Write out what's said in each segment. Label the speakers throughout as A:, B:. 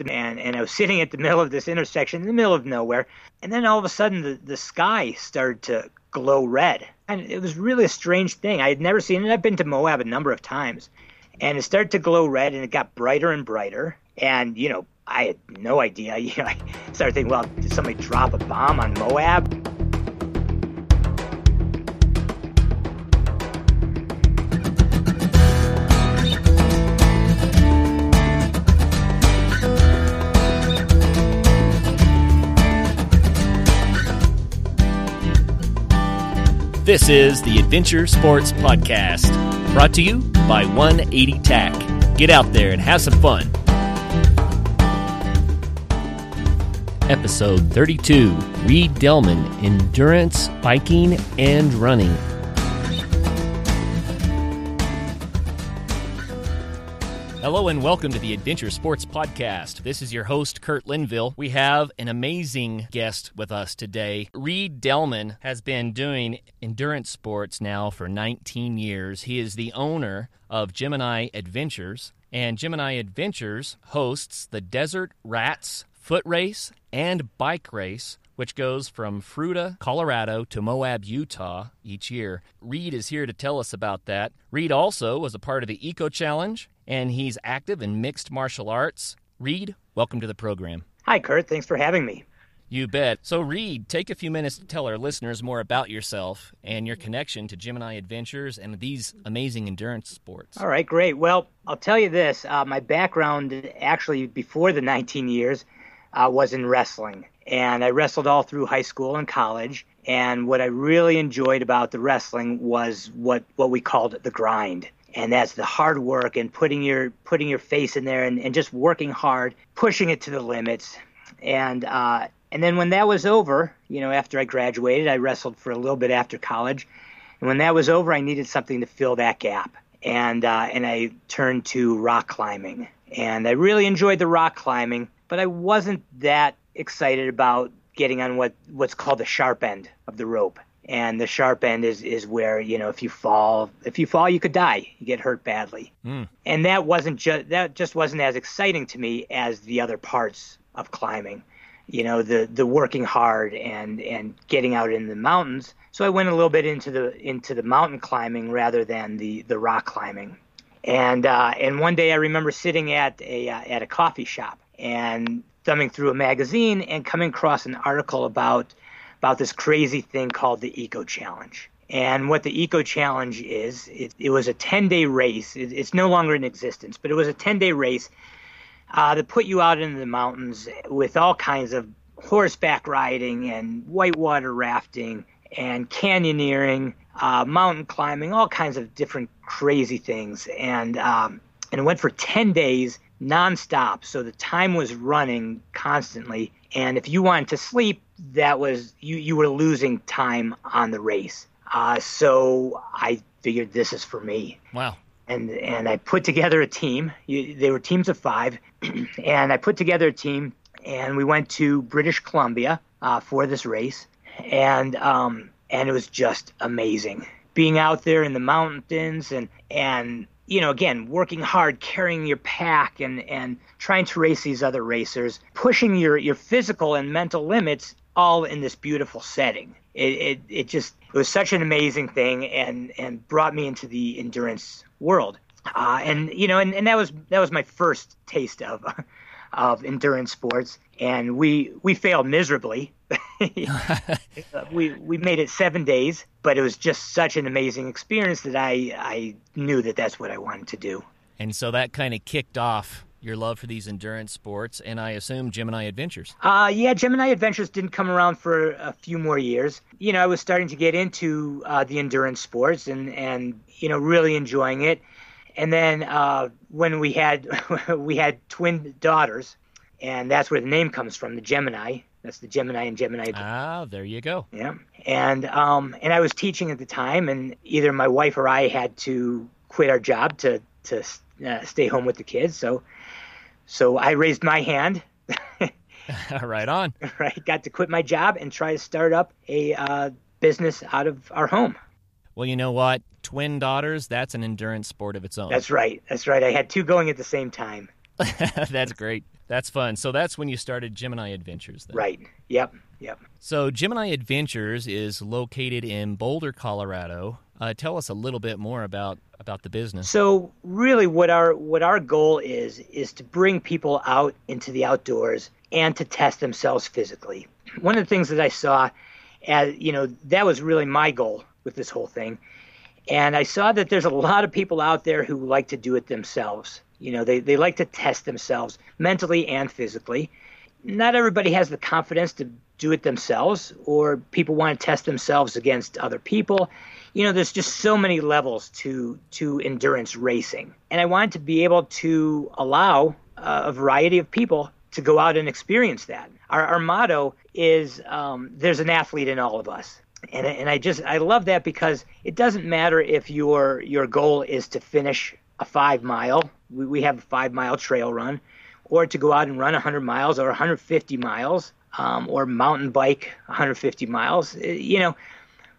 A: and, and I was sitting at the middle of this intersection in the middle of nowhere. And then all of a sudden, the, the sky started to glow red. And it was really a strange thing. I had never seen it. I've been to Moab a number of times. And it started to glow red and it got brighter and brighter. And, you know, I had no idea. You know, I started thinking, well, did somebody drop a bomb on Moab?
B: This is the Adventure Sports Podcast, brought to you by 180 TAC. Get out there and have some fun. Episode 32 Reed Delman Endurance, Biking, and Running. Hello and welcome to the Adventure Sports Podcast. This is your host, Kurt Linville. We have an amazing guest with us today. Reed Delman has been doing endurance sports now for 19 years. He is the owner of Gemini Adventures, and Gemini Adventures hosts the Desert Rats foot race and bike race which goes from Fruita, Colorado to Moab, Utah each year. Reed is here to tell us about that. Reed also was a part of the Eco Challenge, and he's active in mixed martial arts. Reed, welcome to the program.
A: Hi, Kurt. Thanks for having me.
B: You bet. So, Reed, take a few minutes to tell our listeners more about yourself and your connection to Gemini Adventures and these amazing endurance sports.
A: All right, great. Well, I'll tell you this uh, my background, actually, before the 19 years, uh, was in wrestling. And I wrestled all through high school and college. And what I really enjoyed about the wrestling was what, what we called the grind. And that's the hard work and putting your putting your face in there and, and just working hard, pushing it to the limits. And uh, and then when that was over, you know, after I graduated, I wrestled for a little bit after college. And when that was over, I needed something to fill that gap. And uh, and I turned to rock climbing. And I really enjoyed the rock climbing, but I wasn't that excited about getting on what what's called the sharp end of the rope. And the sharp end is is where you know if you fall, if you fall, you could die. You get hurt badly. Mm. And that wasn't just that just wasn't as exciting to me as the other parts of climbing. You know the the working hard and and getting out in the mountains. So I went a little bit into the into the mountain climbing rather than the the rock climbing. And uh, and one day I remember sitting at a uh, at a coffee shop and thumbing through a magazine and coming across an article about about this crazy thing called the Eco Challenge. And what the Eco Challenge is, it, it was a 10 day race. It, it's no longer in existence, but it was a 10 day race uh, that put you out into the mountains with all kinds of horseback riding and whitewater rafting and canyoneering, uh, mountain climbing, all kinds of different crazy things. And um, and it went for 10 days nonstop. So the time was running constantly. And if you wanted to sleep, that was you, you were losing time on the race. Uh, so I figured this is for me.
B: Wow.
A: And and I put together a team. You, they were teams of five, and I put together a team, and we went to British Columbia uh, for this race, and um, and it was just amazing being out there in the mountains and and you know, again, working hard, carrying your pack and, and trying to race these other racers, pushing your, your physical and mental limits all in this beautiful setting. It, it, it just it was such an amazing thing and, and brought me into the endurance world. Uh, and you know, and, and that was that was my first taste of of endurance sports, and we we failed miserably. we we made it seven days, but it was just such an amazing experience that I I knew that that's what I wanted to do.
B: And so that kind of kicked off your love for these endurance sports, and I assume Gemini Adventures.
A: Uh, yeah, Gemini Adventures didn't come around for a few more years. You know, I was starting to get into uh, the endurance sports and and you know really enjoying it and then uh, when we had we had twin daughters, and that's where the name comes from, the Gemini. That's the Gemini and Gemini.
B: Ah, there you go.
A: Yeah, and um, and I was teaching at the time, and either my wife or I had to quit our job to to uh, stay home with the kids. So so I raised my hand.
B: right on.
A: Right, got to quit my job and try to start up a uh, business out of our home.
B: Well, you know what? Twin daughters, that's an endurance sport of its own.
A: That's right. That's right. I had two going at the same time.
B: that's great. That's fun. So that's when you started Gemini Adventures. Then.
A: Right. Yep. Yep.
B: So Gemini Adventures is located in Boulder, Colorado. Uh, tell us a little bit more about about the business.
A: So really, what our what our goal is is to bring people out into the outdoors and to test themselves physically. One of the things that I saw, as you know, that was really my goal with this whole thing, and I saw that there's a lot of people out there who like to do it themselves. You know, they, they like to test themselves mentally and physically. Not everybody has the confidence to do it themselves, or people want to test themselves against other people. You know, there's just so many levels to to endurance racing, and I wanted to be able to allow uh, a variety of people to go out and experience that. Our, our motto is um, "There's an athlete in all of us," and and I just I love that because it doesn't matter if your your goal is to finish a five mile. We, we have a five mile trail run, or to go out and run 100 miles or 150 miles, um, or mountain bike 150 miles. Uh, you know,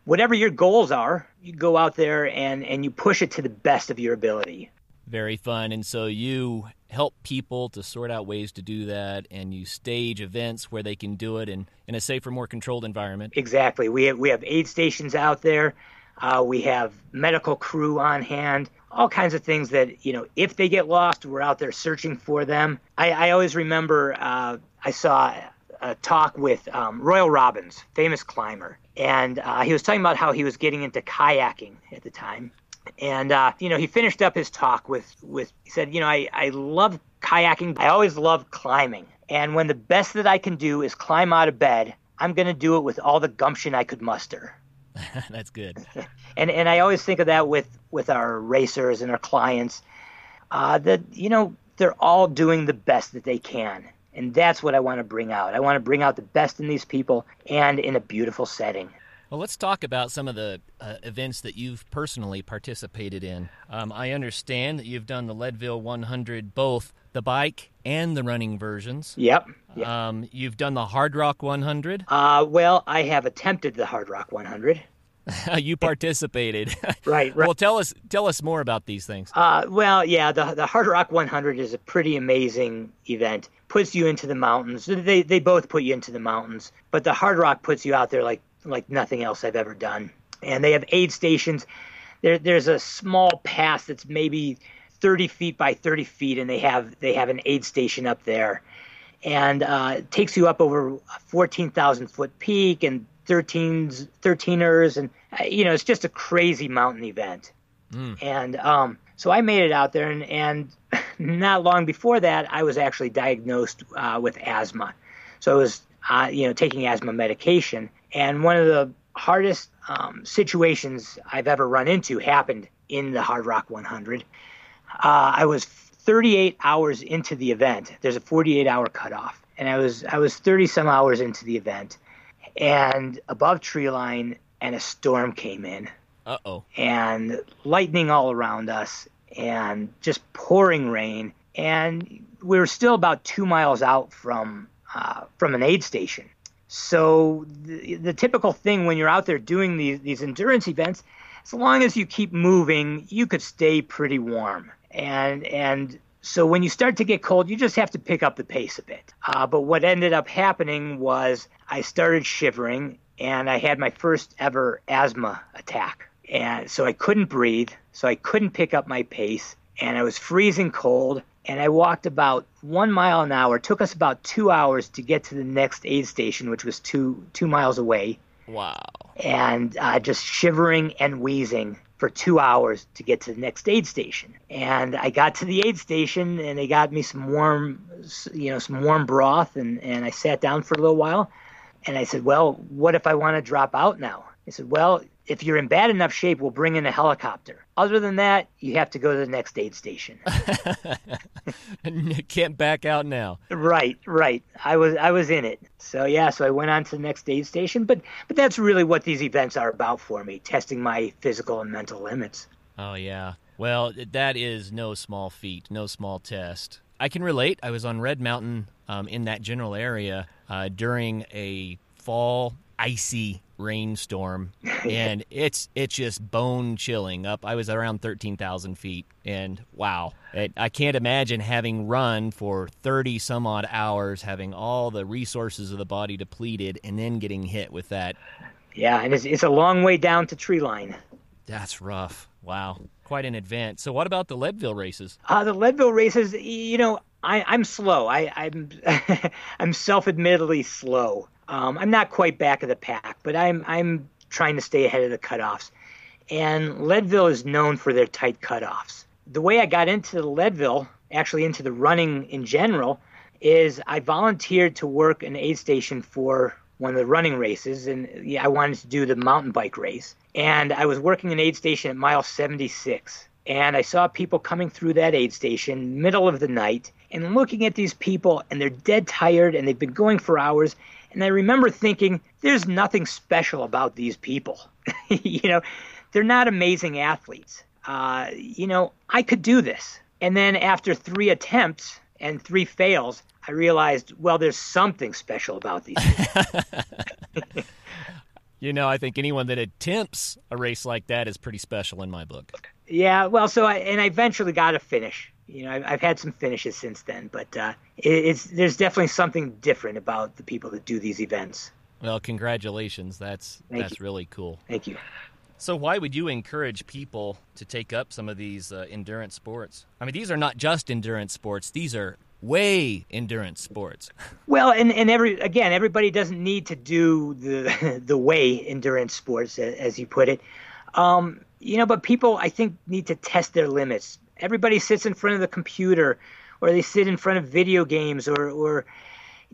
A: whatever your goals are, you go out there and and you push it to the best of your ability.
B: Very fun, and so you help people to sort out ways to do that, and you stage events where they can do it in in a safer, more controlled environment.
A: Exactly. We have we have aid stations out there. Uh, we have medical crew on hand all kinds of things that you know if they get lost we're out there searching for them. I, I always remember uh, i saw a talk with um, royal robbins famous climber. And uh, he was talking about how he was getting into kayaking at the time. And uh, you know he finished up his talk with with he said you know i, I love kayaking i always love climbing. And when the best that i can do is climb out of bed i'm going to do it with all the gumption i could muster
B: That's good.
A: and and I always think of that with with our racers and our clients. Uh, that you know they're all doing the best that they can, and that's what I want to bring out. I want to bring out the best in these people and in a beautiful setting.
B: Well, let's talk about some of the uh, events that you've personally participated in. Um, I understand that you've done the Leadville 100, both the bike and the running versions.
A: Yep.
B: yep. Um, you've done the Hardrock 100.
A: Uh, well, I have attempted the Hard Rock 100.
B: you participated.
A: right, right.
B: Well, tell us tell us more about these things.
A: Uh, well, yeah, the the Hardrock 100 is a pretty amazing event. Puts you into the mountains. They they both put you into the mountains, but the Hardrock puts you out there like like nothing else I've ever done. And they have aid stations. There, there's a small pass that's maybe 30 feet by 30 feet, and they have they have an aid station up there, and uh, it takes you up over a 14,000 foot peak and 13s, 13ers, and uh, you know it's just a crazy mountain event. Mm. And um, so I made it out there, and, and not long before that, I was actually diagnosed uh, with asthma. So I was uh, you know taking asthma medication, and one of the hardest um, situations I've ever run into happened in the Hardrock 100. Uh, I was 38 hours into the event. There's a 48 hour cutoff, and I was I was 30 some hours into the event, and above tree line, and a storm came in.
B: Uh oh.
A: And lightning all around us, and just pouring rain, and we were still about two miles out from uh, from an aid station. So the, the typical thing when you're out there doing these these endurance events, as long as you keep moving, you could stay pretty warm. And and so when you start to get cold, you just have to pick up the pace a bit. Uh, but what ended up happening was I started shivering and I had my first ever asthma attack. And so I couldn't breathe, so I couldn't pick up my pace, and I was freezing cold. And I walked about one mile an hour. It took us about two hours to get to the next aid station, which was two two miles away.
B: Wow.
A: And uh, just shivering and wheezing for two hours to get to the next aid station. And I got to the aid station and they got me some warm, you know, some warm broth and, and I sat down for a little while and I said, well, what if I want to drop out now? He said, well, if you're in bad enough shape, we'll bring in a helicopter. Other than that, you have to go to the next aid station.
B: Can't back out now.
A: Right, right. I was I was in it. So yeah, so I went on to the next aid station, but but that's really what these events are about for me, testing my physical and mental limits.
B: Oh yeah. Well, that is no small feat, no small test. I can relate. I was on Red Mountain um, in that general area uh, during a fall icy rainstorm, and it's it's just bone chilling. Up, I was around thirteen thousand feet, and wow, it, I can't imagine having run for thirty some odd hours, having all the resources of the body depleted, and then getting hit with that.
A: Yeah, and it's it's a long way down to tree line.
B: That's rough. Wow, quite an event. So, what about the Leadville races?
A: Uh, the Leadville races, you know, I, am slow. I, I'm, I'm self-admittedly slow. Um, I'm not quite back of the pack, but I'm I'm trying to stay ahead of the cutoffs. And Leadville is known for their tight cutoffs. The way I got into Leadville, actually into the running in general, is I volunteered to work an aid station for one of the running races, and yeah, I wanted to do the mountain bike race. And I was working an aid station at mile 76, and I saw people coming through that aid station middle of the night, and looking at these people, and they're dead tired, and they've been going for hours, and I remember thinking, there's nothing special about these people. you know, they're not amazing athletes. Uh, you know, I could do this. And then after three attempts and three fails, I realized, well, there's something special about these. People.
B: You know, I think anyone that attempts a race like that is pretty special in my book.
A: Yeah, well, so I and I eventually got a finish you know, I've, I've had some finishes since then, but uh, it, it's there's definitely something different about the people that do these events.
B: Well, congratulations. That's Thank that's you. really cool.
A: Thank you.
B: So, why would you encourage people to take up some of these uh, endurance sports? I mean, these are not just endurance sports; these are way endurance sports.
A: Well, and, and every again, everybody doesn't need to do the the way endurance sports, as you put it. Um, you know, but people, I think, need to test their limits everybody sits in front of the computer or they sit in front of video games or or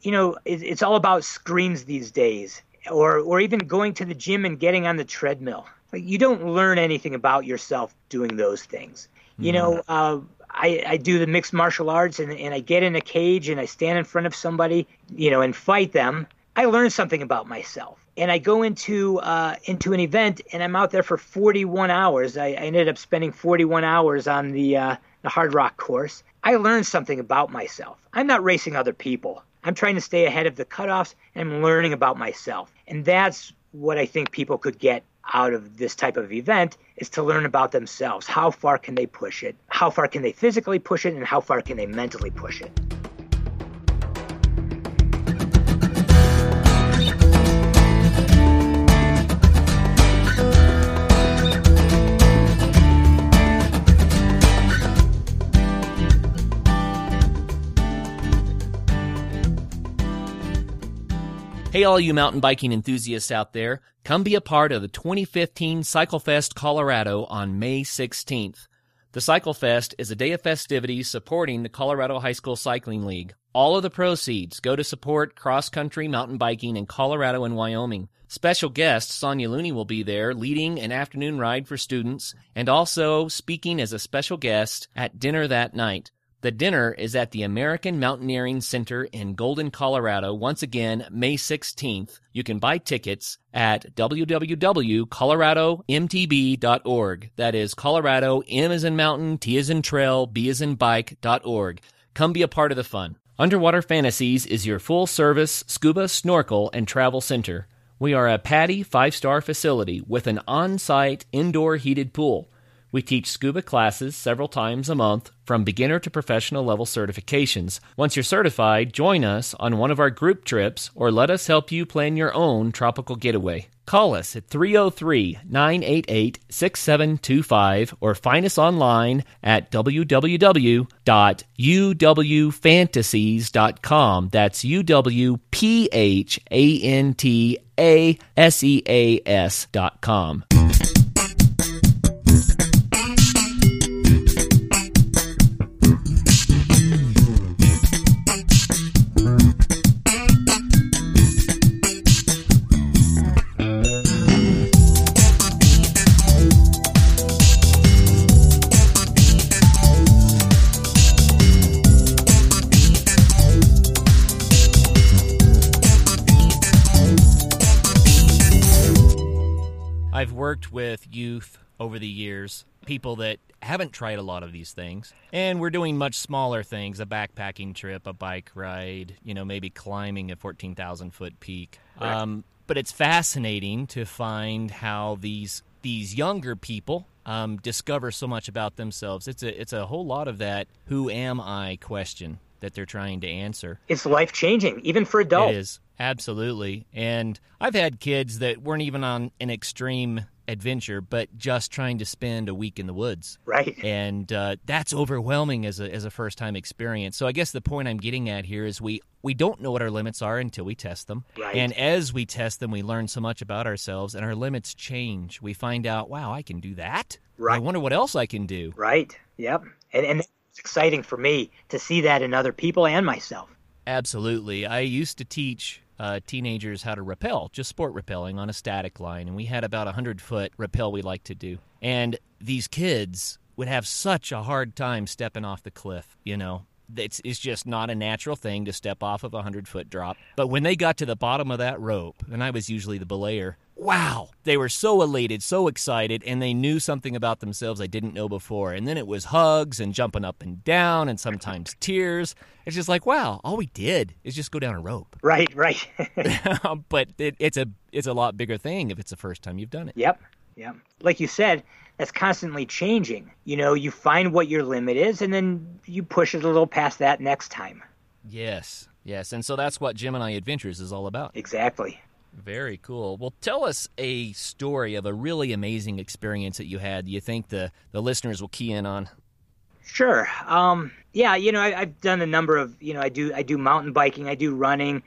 A: you know it, it's all about screens these days or or even going to the gym and getting on the treadmill like you don't learn anything about yourself doing those things you mm. know uh, I, I do the mixed martial arts and, and I get in a cage and I stand in front of somebody, you know, and fight them. I learn something about myself and I go into uh, into an event and I'm out there for 41 hours. I, I ended up spending 41 hours on the uh, the Hardrock course. I learned something about myself. I'm not racing other people. I'm trying to stay ahead of the cutoffs and I'm learning about myself. And that's what I think people could get out of this type of event is to learn about themselves. How far can they push it? How far can they physically push it and how far can they mentally push it?
B: Hey, all you mountain biking enthusiasts out there, come be a part of the 2015 CycleFest Colorado on May 16th. The CycleFest is a day of festivities supporting the Colorado High School Cycling League. All of the proceeds go to support cross country mountain biking in Colorado and Wyoming. Special guest Sonya Looney will be there leading an afternoon ride for students and also speaking as a special guest at dinner that night. The dinner is at the American Mountaineering Center in Golden, Colorado. Once again, May 16th. You can buy tickets at www.coloradomtb.org. That is Colorado, M is in mountain, T is in trail, B is in bike.org. Come be a part of the fun. Underwater Phantaseas is your full service scuba, snorkel, and travel center. We are a PADI five star facility with an on site indoor heated pool. We teach scuba classes several times a month from beginner to professional level certifications. Once you're certified, join us on one of our group trips or let us help you plan your own tropical getaway. Call us at 303 988 6725 or find us online at www.uwphantaseas.com. That's U W P H A N T A S E A S.com. over the years, people that haven't tried a lot of these things. And we're doing much smaller things a backpacking trip, a bike ride, you know, maybe climbing a 14,000 foot peak. Right. Um, but it's fascinating to find how these these younger people um, discover so much about themselves. It's a it's a whole lot of that "Who am I?" question that they're trying to answer.
A: It's life changing, even for adults.
B: It is absolutely, and I've had kids that weren't even on an extreme adventure, but just trying to spend a week in the woods.
A: Right.
B: And uh, that's overwhelming as a, as a first time experience. So I guess the point I'm getting at here is we, we don't know what our limits are until we test them.
A: Right.
B: And as we test them, we learn so much about ourselves and our limits change. We find out, wow, I can do that.
A: Right.
B: I wonder what else I can do.
A: Right. Yep. And, and it's exciting for me to see that in other people and myself.
B: Absolutely. I used to teach uh, teenagers how to rappel, just sport rappelling on a static line. And we had about a 100 foot rappel we like to do. And these kids would have such a hard time stepping off the cliff, you know. It's, it's just not a natural thing to step off of a 100 foot drop. But when they got to the bottom of that rope, and I was usually the belayer, wow, they were so elated, so excited, and they knew something about themselves I didn't know before. And then it was hugs and jumping up and down and sometimes tears. It's just like, wow, all we did is just go down a rope.
A: Right, right.
B: but it, it's a it's a lot bigger thing if it's the first time you've done it.
A: Yep. Yep. Like you said, that's constantly changing. You know, you find what your limit is and then you push it a little past that next time.
B: Yes. Yes. And so that's what Gemini Adventures is all about.
A: Exactly.
B: Very cool. Well, tell us a story of a really amazing experience that you had. You think the, the listeners will key in on?
A: Sure. Um, yeah, you know, I, I've done a number of, you know, I do I do mountain biking, I do running,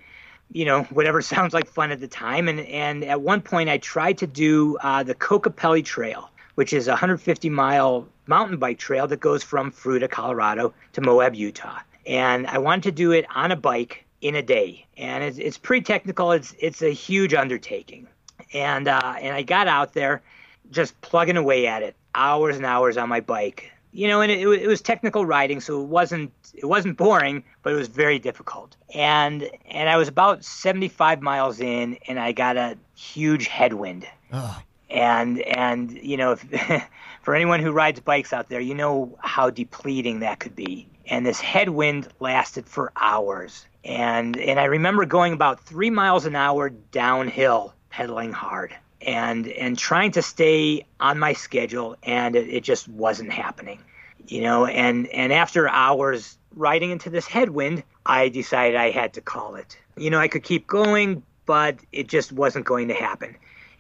A: you know, whatever sounds like fun at the time. And and at one point, I tried to do uh, the Kokopelli Trail, which is a 150 mile mountain bike trail that goes from Fruita, Colorado, to Moab, Utah. And I wanted to do it on a bike in a day, and it's, it's pretty technical. It's it's a huge undertaking, and uh, and I got out there, just plugging away at it, hours and hours on my bike. You know, and it, it was technical riding, so it wasn't it wasn't boring, but it was very difficult. And and I was about 75 miles in, and I got a huge headwind.
B: Oh.
A: And and you know, if, for anyone who rides bikes out there, you know how depleting that could be. And this headwind lasted for hours and and I remember going about three miles an hour downhill, pedaling hard, and and trying to stay on my schedule, and it, it just wasn't happening, you know. And and after hours riding into this headwind, I decided I had to call it. You know, I could keep going, but it just wasn't going to happen.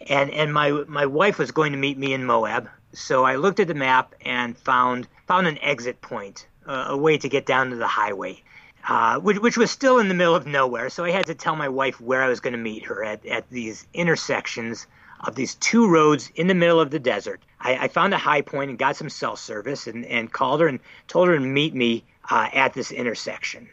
A: And and my my wife was going to meet me in Moab, so I looked at the map and found found an exit point, uh, a way to get down to the highway uh, which, which was still in the middle of nowhere. So I had to tell my wife where I was going to meet her at, at these intersections of these two roads in the middle of the desert. I, I found a high point and got some cell service and, and called her and told her to meet me uh, at this intersection.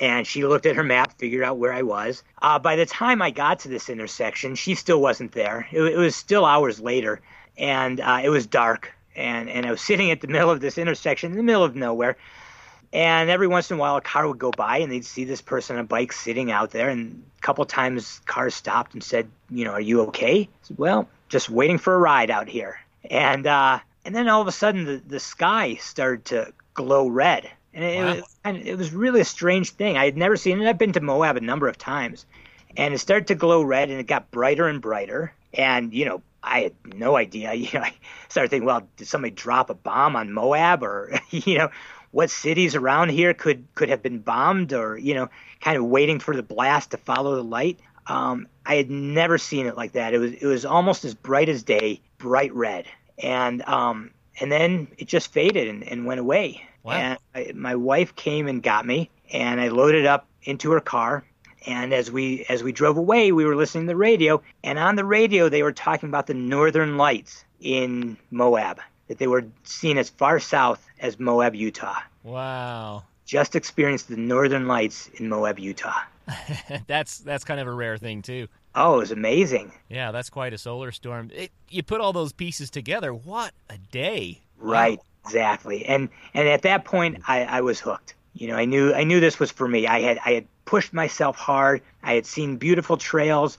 A: And she looked at her map, figured out where I was. Uh, by the time I got to this intersection, she still wasn't there. It, it was still hours later, and uh, it was dark. And, and I was sitting at the middle of this intersection in the middle of nowhere. And every once in a while, a car would go by, and they'd see this person on a bike sitting out there. And a couple times, cars stopped and said, "You know, are you okay?" Said, "Well, just waiting for a ride out here." And uh, and then all of a sudden, the the sky started to glow red, and it, wow. it, and it was really a strange thing. I had never seen it. I've been to Moab a number of times, and it started to glow red, and it got brighter and brighter. And you know, I had no idea. You know, I started thinking, well, did somebody drop a bomb on Moab, or you know, what cities around here could could have been bombed or you know kind of waiting for the blast to follow the light um, i had never seen it like that it was it was almost as bright as day bright red and um, and then it just faded and, and went away
B: wow.
A: and I, my wife came and got me and i loaded up into her car and as we as we drove away we were listening to the radio and on the radio they were talking about the northern lights in moab that they were seen as far south as Moab, Utah.
B: Wow.
A: Just experienced the northern lights in Moab, Utah.
B: that's that's kind of a rare thing too.
A: Oh, it was amazing.
B: Yeah, that's quite a solar storm. It, you put all those pieces together. What a day!
A: Right, wow. exactly. And and at that point, I, I was hooked. You know, I knew I knew this was for me. I had I had pushed myself hard. I had seen beautiful trails,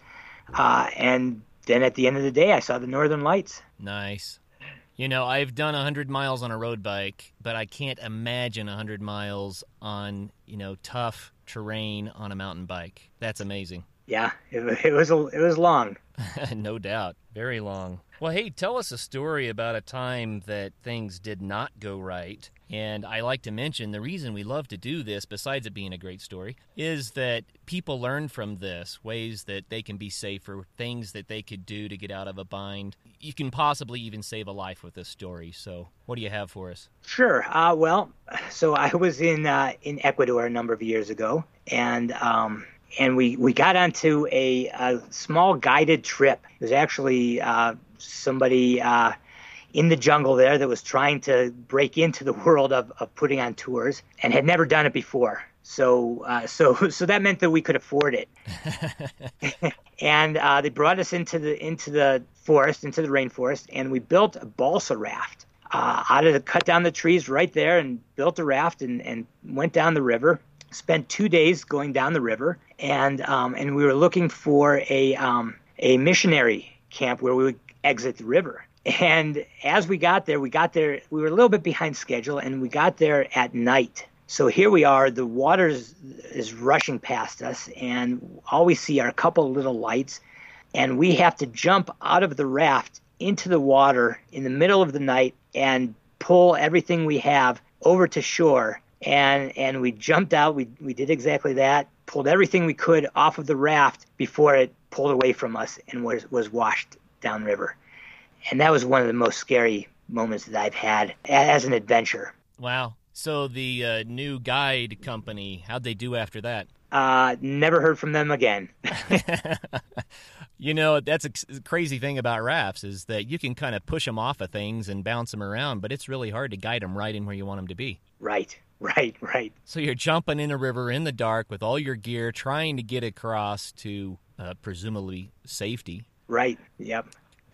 A: uh, and then at the end of the day, I saw the northern lights.
B: Nice. You know, I've done 100 miles on a road bike, but I can't imagine 100 miles on, you know, tough terrain on a mountain bike. That's amazing.
A: Yeah, it, it was a, it was long.
B: no doubt, very long. Well, hey, tell us a story about a time that things did not go right. And I like to mention the reason we love to do this, besides it being a great story, is that people learn from this ways that they can be safer, things that they could do to get out of a bind. You can possibly even save a life with this story. So, what do you have for us?
A: Sure. Uh, well, so I was in uh, in Ecuador a number of years ago, and um, and we, we got onto a, a small guided trip. It was actually uh, somebody uh, in the jungle there that was trying to break into the world of, of putting on tours and had never done it before. So, uh, so, so that meant that we could afford it. and uh, they brought us into the into the forest, into the rainforest, and we built a balsa raft uh, out of the cut down the trees right there, and built a raft and, and went down the river. Spent two days going down the river, and um, and we were looking for a um, a missionary camp where we would exit the river. And as we got there, we got there, we were a little bit behind schedule, and we got there at night. So here we are, the water is, is rushing past us, and all we see are a couple little lights, and we have to jump out of the raft into the water in the middle of the night and pull everything we have over to shore. And and we jumped out. We we did exactly that. Pulled everything we could off of the raft before it pulled away from us and was was washed downriver. And that was one of the most scary moments that I've had as an adventure.
B: Wow. So the uh, new guide company, how'd they do after that?
A: Uh, never heard from them again.
B: you know, that's a crazy thing about rafts is that you can kind of push them off of things and bounce them around, but it's really hard to guide them right in where you want them to be.
A: Right, right, right.
B: So you're jumping in a river in the dark with all your gear, trying to get across to uh, presumably safety.
A: Right. Yep.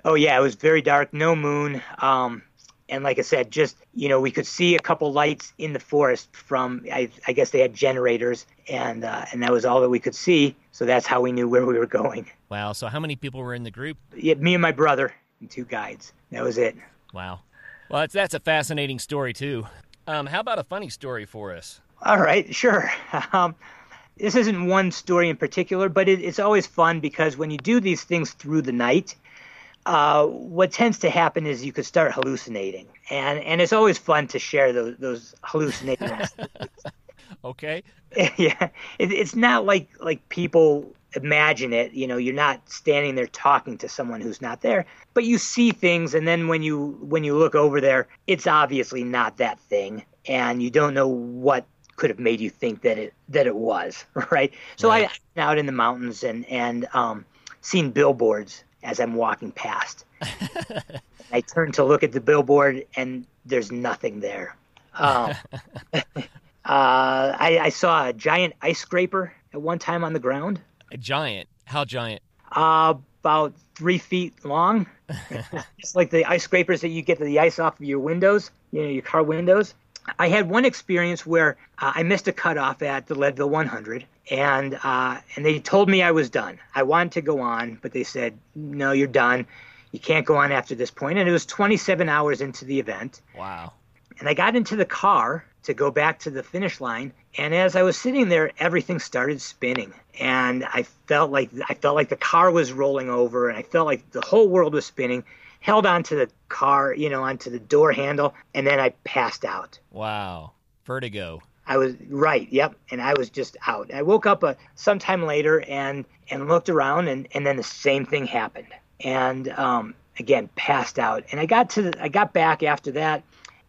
A: Oh yeah, it was very dark, no moon. Um, and like I said, just you know, we could see a couple lights in the forest from. I, I guess they had generators, and uh, and that was all that we could see. So that's how we knew where we were going.
B: Wow. So how many people were in the group?
A: Yeah, me and my brother and two guides. That was it.
B: Wow. Well, that's that's a fascinating story too. Um, how about a funny story for us?
A: All right, sure. Um, this isn't one story in particular, but it, it's always fun because when you do these things through the night, uh, what tends to happen is you could start hallucinating, and and it's always fun to share those those hallucinations.
B: okay.
A: yeah, it, it's not like like people imagine it. You know, you're not standing there talking to someone who's not there, but you see things, and then when you when you look over there, it's obviously not that thing, and you don't know what could have made you think that it that it was right. So right. I out in the mountains and and um, seen billboards as I'm walking past. I turn to look at the billboard, and there's nothing there. Um, uh, I, I, saw a giant ice scraper at one time on the ground.
B: A giant? How giant?
A: Uh, about three feet long. Just like the ice scrapers that you get the ice off of your windows, you know, your car windows. I had one experience where uh, I missed a cutoff at the Leadville 100, and uh, and they told me I was done. I wanted to go on, but they said no, you're done. You can't go on after this point. And it was 27 hours into the event.
B: Wow.
A: And I got into the car to go back to the finish line, and as I was sitting there, everything started spinning, and I felt like I felt like the car was rolling over, and I felt like the whole world was spinning held onto the car, you know, onto the door handle, and then I passed out.
B: Wow. Vertigo.
A: I was right, yep, and I was just out. I woke up a, uh, sometime later and and looked around, and and then the same thing happened, and um, again passed out. And I got to the, I got back after that,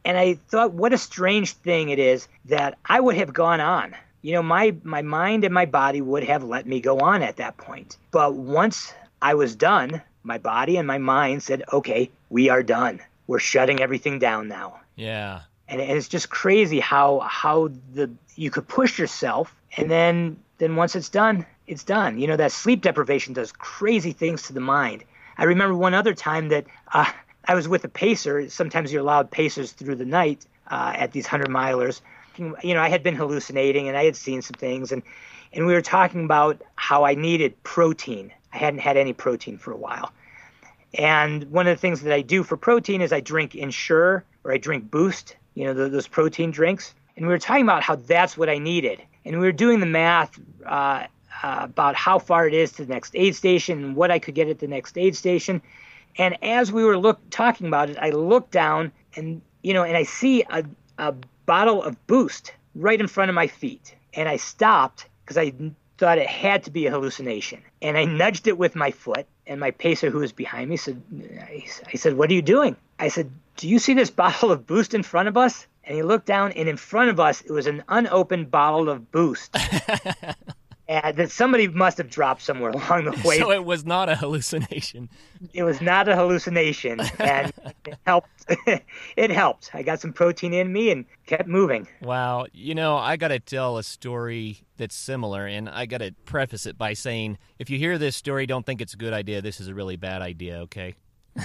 A: and I thought, what a strange thing it is that I would have gone on. You know, my my mind and my body would have let me go on at that point, but once I was done, my body and my mind said, okay, we are done. We're shutting everything down now.
B: Yeah.
A: And, it's just crazy how how the you could push yourself and then then once it's done, it's done. You know that sleep deprivation does crazy things to the mind. I remember one other time that uh, I was with a pacer. Sometimes you're allowed pacers through the night uh, at these hundred milers. You know, I had been hallucinating and I had seen some things, and and we were talking about how I needed protein I hadn't had any protein for a while. And one of the things that I do for protein is I drink Ensure or I drink Boost, you know, those protein drinks. And we were talking about how that's what I needed. And we were doing the math uh, uh, about how far it is to the next aid station and what I could get at the next aid station. And as we were look talking about it, I looked down and you know, and I see a, a bottle of Boost right in front of my feet, and I stopped because I thought it had to be a hallucination, and I nudged it with my foot. And my pacer, who was behind me, said, "I said, what are you doing?" I said, "Do you see this bottle of Boost in front of us?" And he looked down, and in front of us, it was an unopened bottle of Boost. and that somebody must have dropped somewhere along the way.
B: So it was not a hallucination.
A: It was not a hallucination, and it helped. it helped. I got some protein in me and kept moving.
B: Wow, you know, I got to tell a story that's similar, and I got to preface it by saying, if you hear this story, don't think it's a good idea. This is a really bad idea. Okay.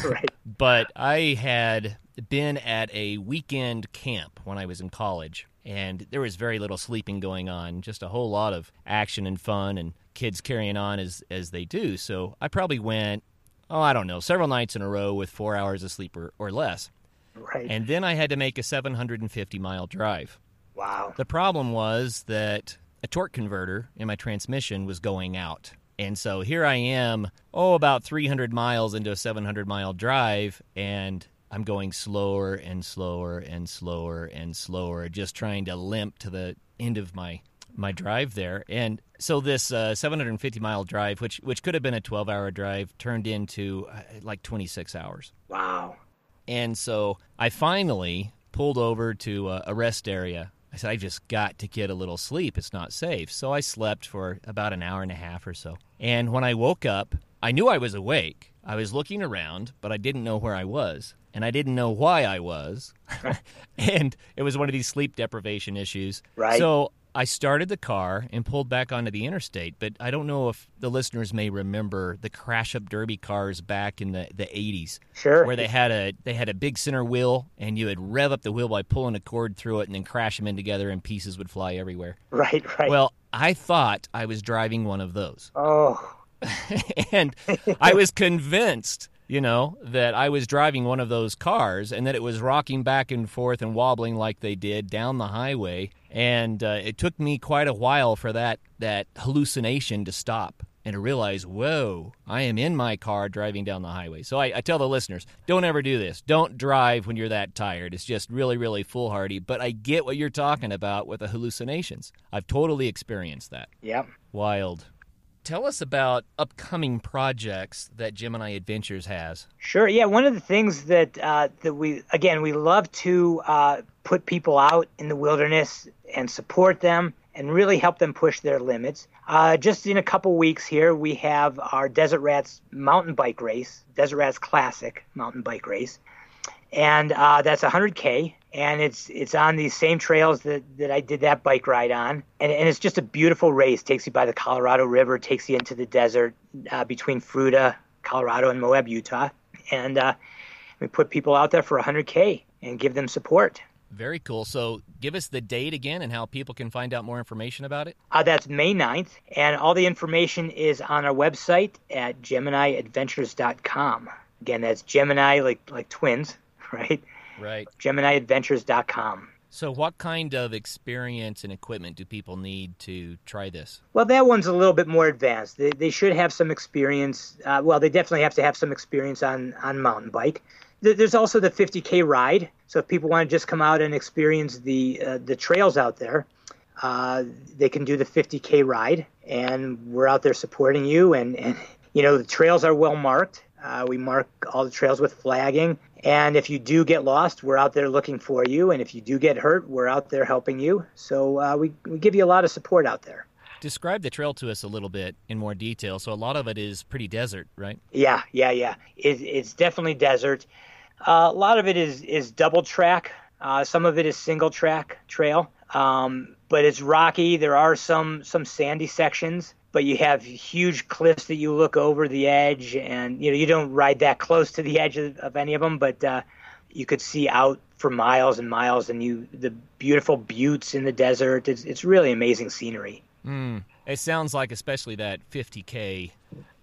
A: Right.
B: but I had been at a weekend camp when I was in college and there was very little sleeping going on, just a whole lot of action and fun and kids carrying on as as they do. So I probably went, oh, I don't know, several nights in a row with 4 hours of sleep or, or less.
A: Right.
B: And then I had to make a 750 mile drive.
A: Wow.
B: The problem was that a torque converter in my transmission was going out. And so here I am, oh, about 300 miles into a 700 mile drive, and I'm going slower and slower and slower and slower, just trying to limp to the end of my my drive there. And so this uh, 750 mile drive, which which could have been a 12 hour drive, turned into uh, like 26 hours.
A: Wow.
B: And so I finally pulled over to a, a rest area. I said, I just got to get a little sleep. It's not safe. So I slept for about an hour and a half or so. And when I woke up, I knew I was awake. I was looking around, but I didn't know where I was and I didn't know why I was. and it was one of these sleep deprivation issues.
A: Right.
B: So I started the car and pulled back onto the interstate, but I don't know if the listeners may remember the crash up derby cars back in the, the 80s.
A: Sure.
B: Where they had a they had a big center wheel and you would rev up the wheel by pulling a cord through it and then crash them in together and pieces would fly everywhere.
A: Right, right.
B: Well, I thought I was driving one of those.
A: Oh.
B: and I was convinced you know, that I was driving one of those cars and that it was rocking back and forth and wobbling like they did down the highway. And uh, it took me quite a while for that, that hallucination to stop and to realize, whoa, I am in my car driving down the highway. So I, I, tell the listeners, don't ever do this. Don't drive when you're that tired. It's just really, really foolhardy. But I get what you're talking about with the hallucinations. I've totally experienced that.
A: Yep.
B: Wild. Tell us about upcoming projects that Gemini Adventures has.
A: Sure. Yeah, one of the things that uh, that we again we love to uh, put people out in the wilderness and support them and really help them push their limits. Uh, just in a couple weeks here, we have our Desert Rats mountain bike race, Desert Rats Classic mountain bike race, and uh, that's 100k and it's it's on these same trails that, that I did that bike ride on, and, and it's just a beautiful race. Takes you by the Colorado River, takes you into the desert uh, between Fruita, Colorado, and Moab, Utah, and uh, we put people out there for 100k and give them support.
B: Very cool. So, give us the date again and how people can find out more information about it.
A: Uh, that's May 9th, and all the information is on our website at GeminiAdventures.com. Again, that's Gemini, like like twins, right?
B: Right.
A: GeminiAdventures.com.
B: So, what kind of experience and equipment do people need to try this?
A: Well, that one's a little bit more advanced. They, they should have some experience. Uh, well, they definitely have to have some experience on, on mountain bike. There's also the 50k ride. So, if people want to just come out and experience the uh, the trails out there, uh, they can do the 50k ride, and we're out there supporting you. And, and you know the trails are well marked. Uh, we mark all the trails with flagging. And if you do get lost, we're out there looking for you. And if you do get hurt, we're out there helping you. So uh, we, we give you a lot of support out there.
B: Describe the trail to us a little bit in more detail. So a lot of it is pretty desert, right?
A: Yeah, yeah, yeah. It, it's definitely desert. Uh, a lot of it is is double track. Uh, some of it is single track trail, um, but it's rocky. There are some some sandy sections but you have huge cliffs that you look over the edge, and you know you don't ride that close to the edge of, of any of them, but uh, you could see out for miles and miles, and you the beautiful buttes in the desert. It's it's really amazing scenery.
B: Mm. It sounds like, especially that 50k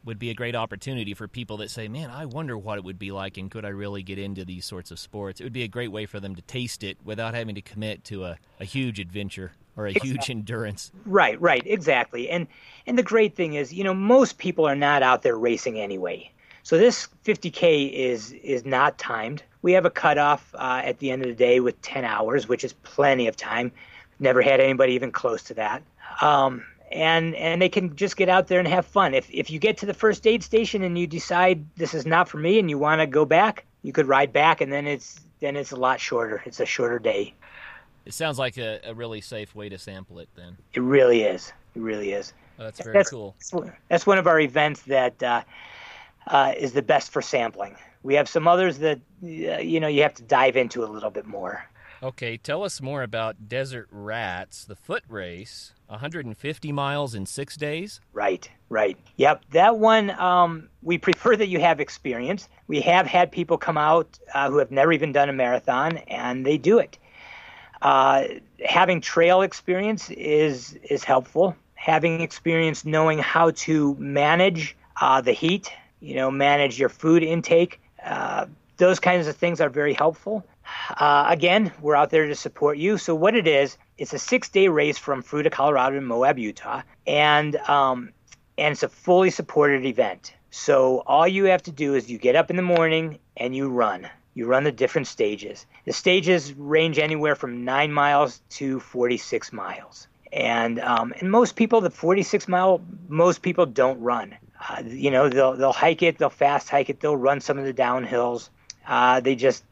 B: would be a great opportunity for people that say, "Man, I wonder what it would be like, and could I really get into these sorts of sports?" It would be a great way for them to taste it without having to commit to a, a huge adventure or a exactly. huge endurance.
A: Right, right, exactly. And and the great thing is, you know, most people are not out there racing anyway. So this 50k is is not timed. We have a cutoff uh, at the end of the day with 10 hours, which is plenty of time. Never had anybody even close to that. Um, and and they can just get out there and have fun. If if you get to the first aid station and you decide this is not for me and you want to go back, you could ride back, and then it's then it's a lot shorter. It's a shorter day.
B: It sounds like a, a really safe way to sample it. Then
A: it really is. It really is.
B: Oh, that's very that's, cool.
A: That's one of our events that uh, uh, is the best for sampling. We have some others that uh, you know you have to dive into a little bit more.
B: Okay, tell us more about Desert Rats, the foot race, 150 miles in six days.
A: Right, right. Yep, that one. Um, we prefer that you have experience. We have had people come out uh, who have never even done a marathon, and they do it. Uh, having trail experience is is helpful. Having experience knowing how to manage uh, the heat, you know, manage your food intake, uh, those kinds of things are very helpful. Uh, again, we're out there to support you. So what it is, it's a six-day race from Fruita, Colorado, to Moab, Utah, and um, and it's a fully supported event. So all you have to do is you get up in the morning and you run. You run the different stages. The stages range anywhere from nine miles to 46 miles. And um, and most people, the 46 mile, most people don't run. Uh, you know, they'll they'll hike it, they'll fast hike it, they'll run some of the downhills. Uh, they just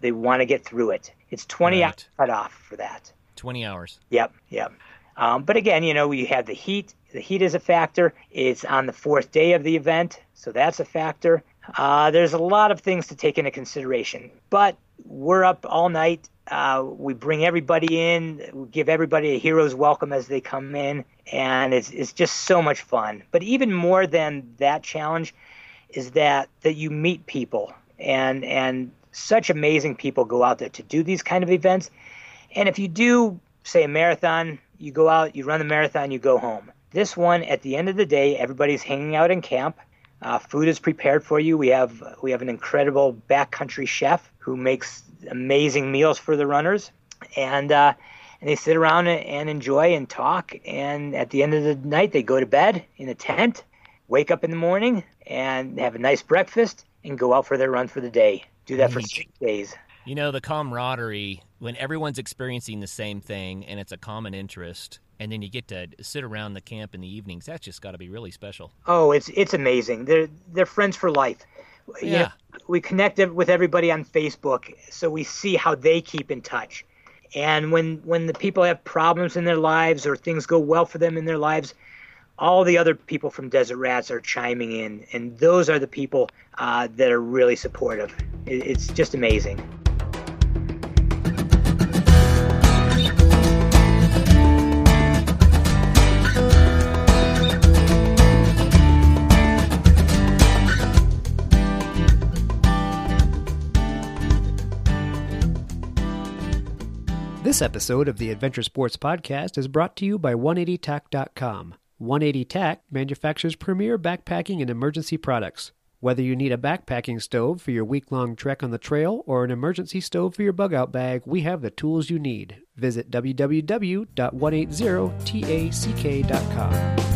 A: they want to get through it. It's 20 right. hours cut off for that.
B: 20 hours.
A: Yep, yep. Um, but again, you know, you have the heat. The heat is a factor. It's on the fourth day of the event, so that's a factor. Uh, there's a lot of things to take into consideration. But we're up all night. Uh, we bring everybody in, we give everybody a hero's welcome as they come in, and it's it's just so much fun. But even more than that challenge is that that you meet people and and such amazing people go out there to do these kind of events. And if you do say a marathon, you go out, you run the marathon, you go home. This one, at the end of the day, everybody's hanging out in camp. Uh, food is prepared for you. We have we have an incredible backcountry chef who makes amazing meals for the runners, and uh, and they sit around and enjoy and talk. And at the end of the night, they go to bed in a tent, wake up in the morning, and have a nice breakfast, and go out for their run for the day. Do that for six days.
B: You know, the camaraderie when everyone's experiencing the same thing and it's a common interest, and then you get to sit around the camp in the evenings. That's just got to be really special.
A: Oh, it's it's amazing. They're they're friends for life.
B: Yeah. You know,
A: we connect with everybody on Facebook, so we see how they keep in touch. And when when the people have problems in their lives or things go well for them in their lives, all the other people from Desert Rats are chiming in, and those are the people uh, that are really supportive. It's just amazing.
C: This episode of the Adventure Sports Podcast is brought to you by 180tac.com. 180 TAC manufactures premier backpacking and emergency products. Whether you need a backpacking stove for your week long trek on the trail or an emergency stove for your bug out bag, we have the tools you need. Visit
B: www.180tac.com.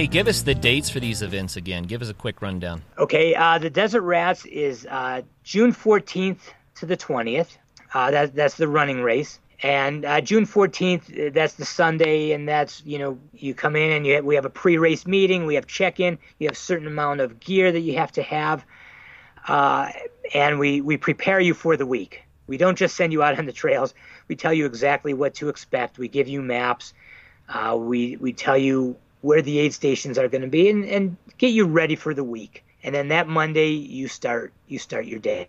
B: hey, give us the dates for these events again. Give us a quick rundown.
A: Okay, uh, the Desert Rats is uh, June 14th to the 20th. Uh, that, that's the running race. And uh, June 14th, uh, that's the Sunday, and that's, you know, you come in and you have, we have a pre race meeting, we have check in, you have certain amount of gear that you have to have, uh, and we, we prepare you for the week. We don't just send you out on the trails, we tell you exactly what to expect. We give you maps, we, we tell you where the aid stations are going to be and, and get you ready for the week. And then that Monday you start you start your day.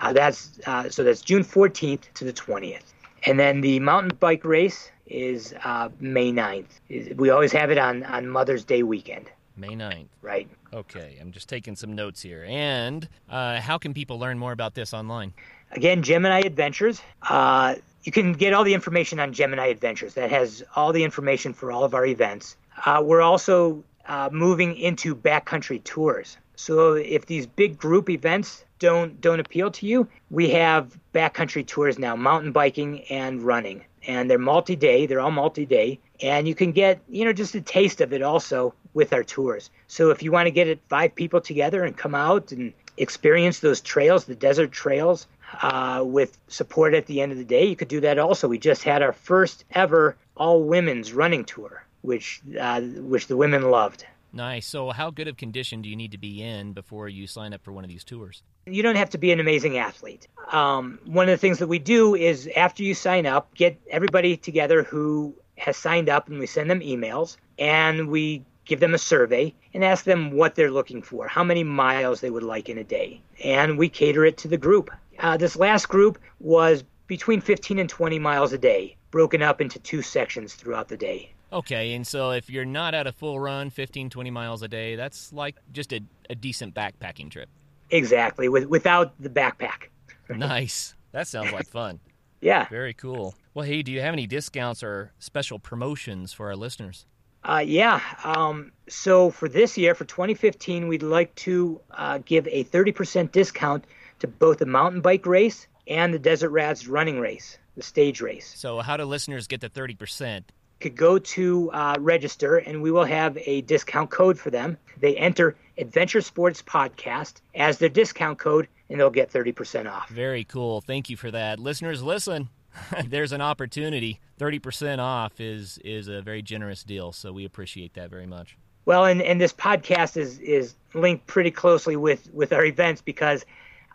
A: Uh, that's uh, so that's June 14th to the 20th. And then the mountain bike race is uh, May 9th. We always have it on, on Mother's Day weekend.
B: May 9th.
A: Right.
B: Okay, I'm just taking some notes here. And uh, how can people learn more about this online?
A: Again, Gemini Adventures. Uh, you can get all the information on Gemini Adventures. That has all the information for all of our events. Uh, we're also uh, moving into backcountry tours. So if these big group events don't don't appeal to you, we have backcountry tours now, mountain biking and running, and they're multi-day. They're all multi-day, and you can get you know just a taste of it also with our tours. So if you want to get it five people together and come out and experience those trails, the desert trails, uh, with support at the end of the day, you could do that also. We just had our first ever all women's running tour, which uh, which the women loved.
B: Nice. So, how good of condition do you need to be in before you sign up for one of these tours?
A: You don't have to be an amazing athlete. Um, one of the things that we do is after you sign up, get everybody together who has signed up, and we send them emails, and we give them a survey and ask them what they're looking for, how many miles they would like in a day, and we cater it to the group. Uh, this last group was between 15 and 20 miles a day, broken up into two sections throughout the day.
B: Okay, and so if you're not at a full run, 15, 20 miles a day, that's like just a, a decent backpacking trip.
A: Exactly, with, without the backpack.
B: nice. That sounds like fun.
A: yeah.
B: Very cool. Well, hey, do you have any discounts or special promotions for our listeners?
A: Uh, yeah. Um, so for this year, for 2015, we'd like to uh, give a 30% discount to both the mountain bike race and the Desert Rats running race, the stage race.
B: So, how do listeners get the 30%?
A: Could go to uh, register and we will have a discount code for them. They enter Adventure Sports Podcast as their discount code and they'll get 30% off.
B: Very cool. Thank you for that. Listeners, listen. There's an opportunity. 30% off is is a very generous deal, so we appreciate that very much.
A: Well, and, and this podcast is is linked pretty closely with with our events because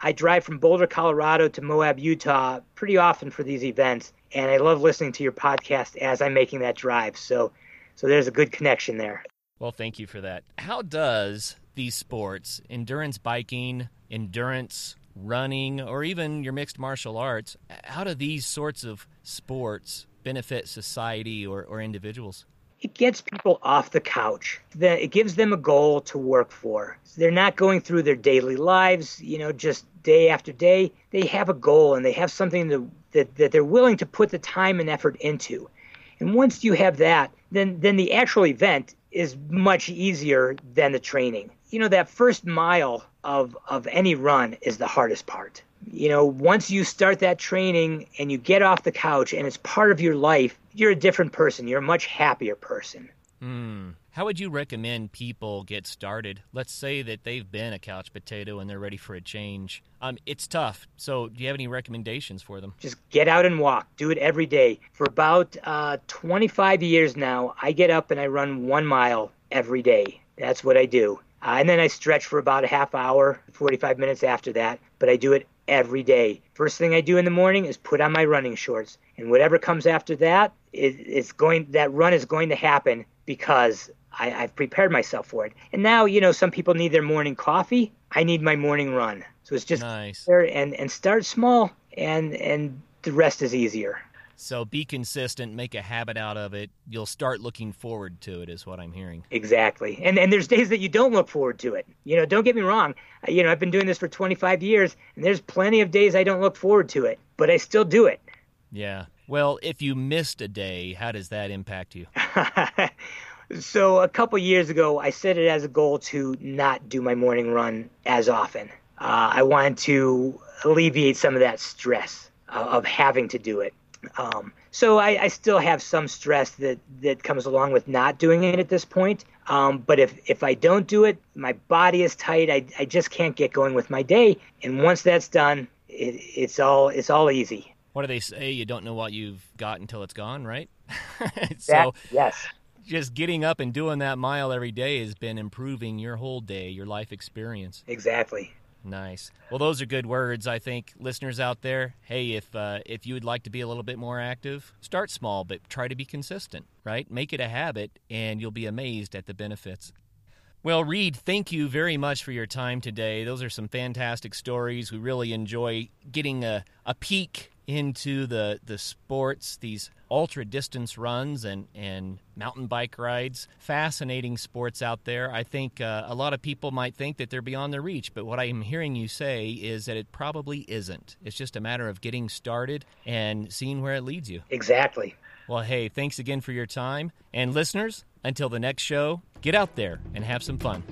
A: I drive from Boulder, Colorado to Moab, Utah pretty often for these events, and I love listening to your podcast as I'm making that drive. So, so there's a good connection there.
B: Well, thank you for that. How does these sports, endurance biking, endurance running, or even your mixed martial arts, how do these sorts of sports benefit society or, or individuals?
A: it gets people off the couch. It gives them a goal to work for. They're not going through their daily lives, you know, just day after day. They have a goal and they have something to, that, that they're willing to put the time and effort into. And once you have that, then, then the actual event is much easier than the training. You know, that first mile of, of any run is the hardest part. You know, once you start that training and you get off the couch and it's part of your life, you're a different person. You're a much happier person.
B: Mm. How would you recommend people get started? Let's say that they've been a couch potato and they're ready for a change. Um, it's tough. So, do you have any recommendations for them?
A: Just get out and walk. Do it every day. For about uh, 25 years now, I get up and I run one mile every day. That's what I do. Uh, and then I stretch for about a half hour, 45 minutes after that. But I do it every day. First thing I do in the morning is put on my running shorts, and whatever comes after that, it's going. That run is going to happen because I, have prepared myself for it. And now, you know, some people need their morning coffee. I need my morning run. So it's just
B: nice.
A: there and and start small, and and the rest is easier.
B: So be consistent, make a habit out of it. You'll start looking forward to it, is what I'm hearing.
A: Exactly. And and there's days that you don't look forward to it. You know, don't get me wrong. You know, I've been doing this for 25 years, and there's plenty of days I don't look forward to it, but I still do it.
B: Yeah. Well, if you missed a day, how does that impact you?
A: so a couple years ago, I set it as a goal to not do my morning run as often. Uh, I wanted to alleviate some of that stress of having to do it. Um, so I, I, still have some stress that, that comes along with not doing it at this point. Um, but if, if I don't do it, my body is tight. I, I just can't get going with my day. And once that's done, it, it's all it's all easy.
B: What do they say? You don't know what you've got until it's gone, right?
A: so that, yes,
B: just getting up and doing that mile every day has been improving your whole day, your life experience.
A: Exactly.
B: Nice. Well, those are good words. I think listeners out there, hey, if uh, if you would like to be a little bit more active, start small, but try to be consistent. Right? Make it a habit, and you'll be amazed at the benefits. Well, Reed, thank you very much for your time today. Those are some fantastic stories. We really enjoy getting a, a peek into the the sports, these ultra distance runs and and mountain bike rides. Fascinating sports out there. I think uh, a lot of people might think that they're beyond their reach, but what I am hearing you say is that it probably isn't. It's just a matter of getting started and seeing where it leads you.
A: Exactly.
B: Well, hey, thanks again for your time. And listeners, until the next show, get out there and have some fun.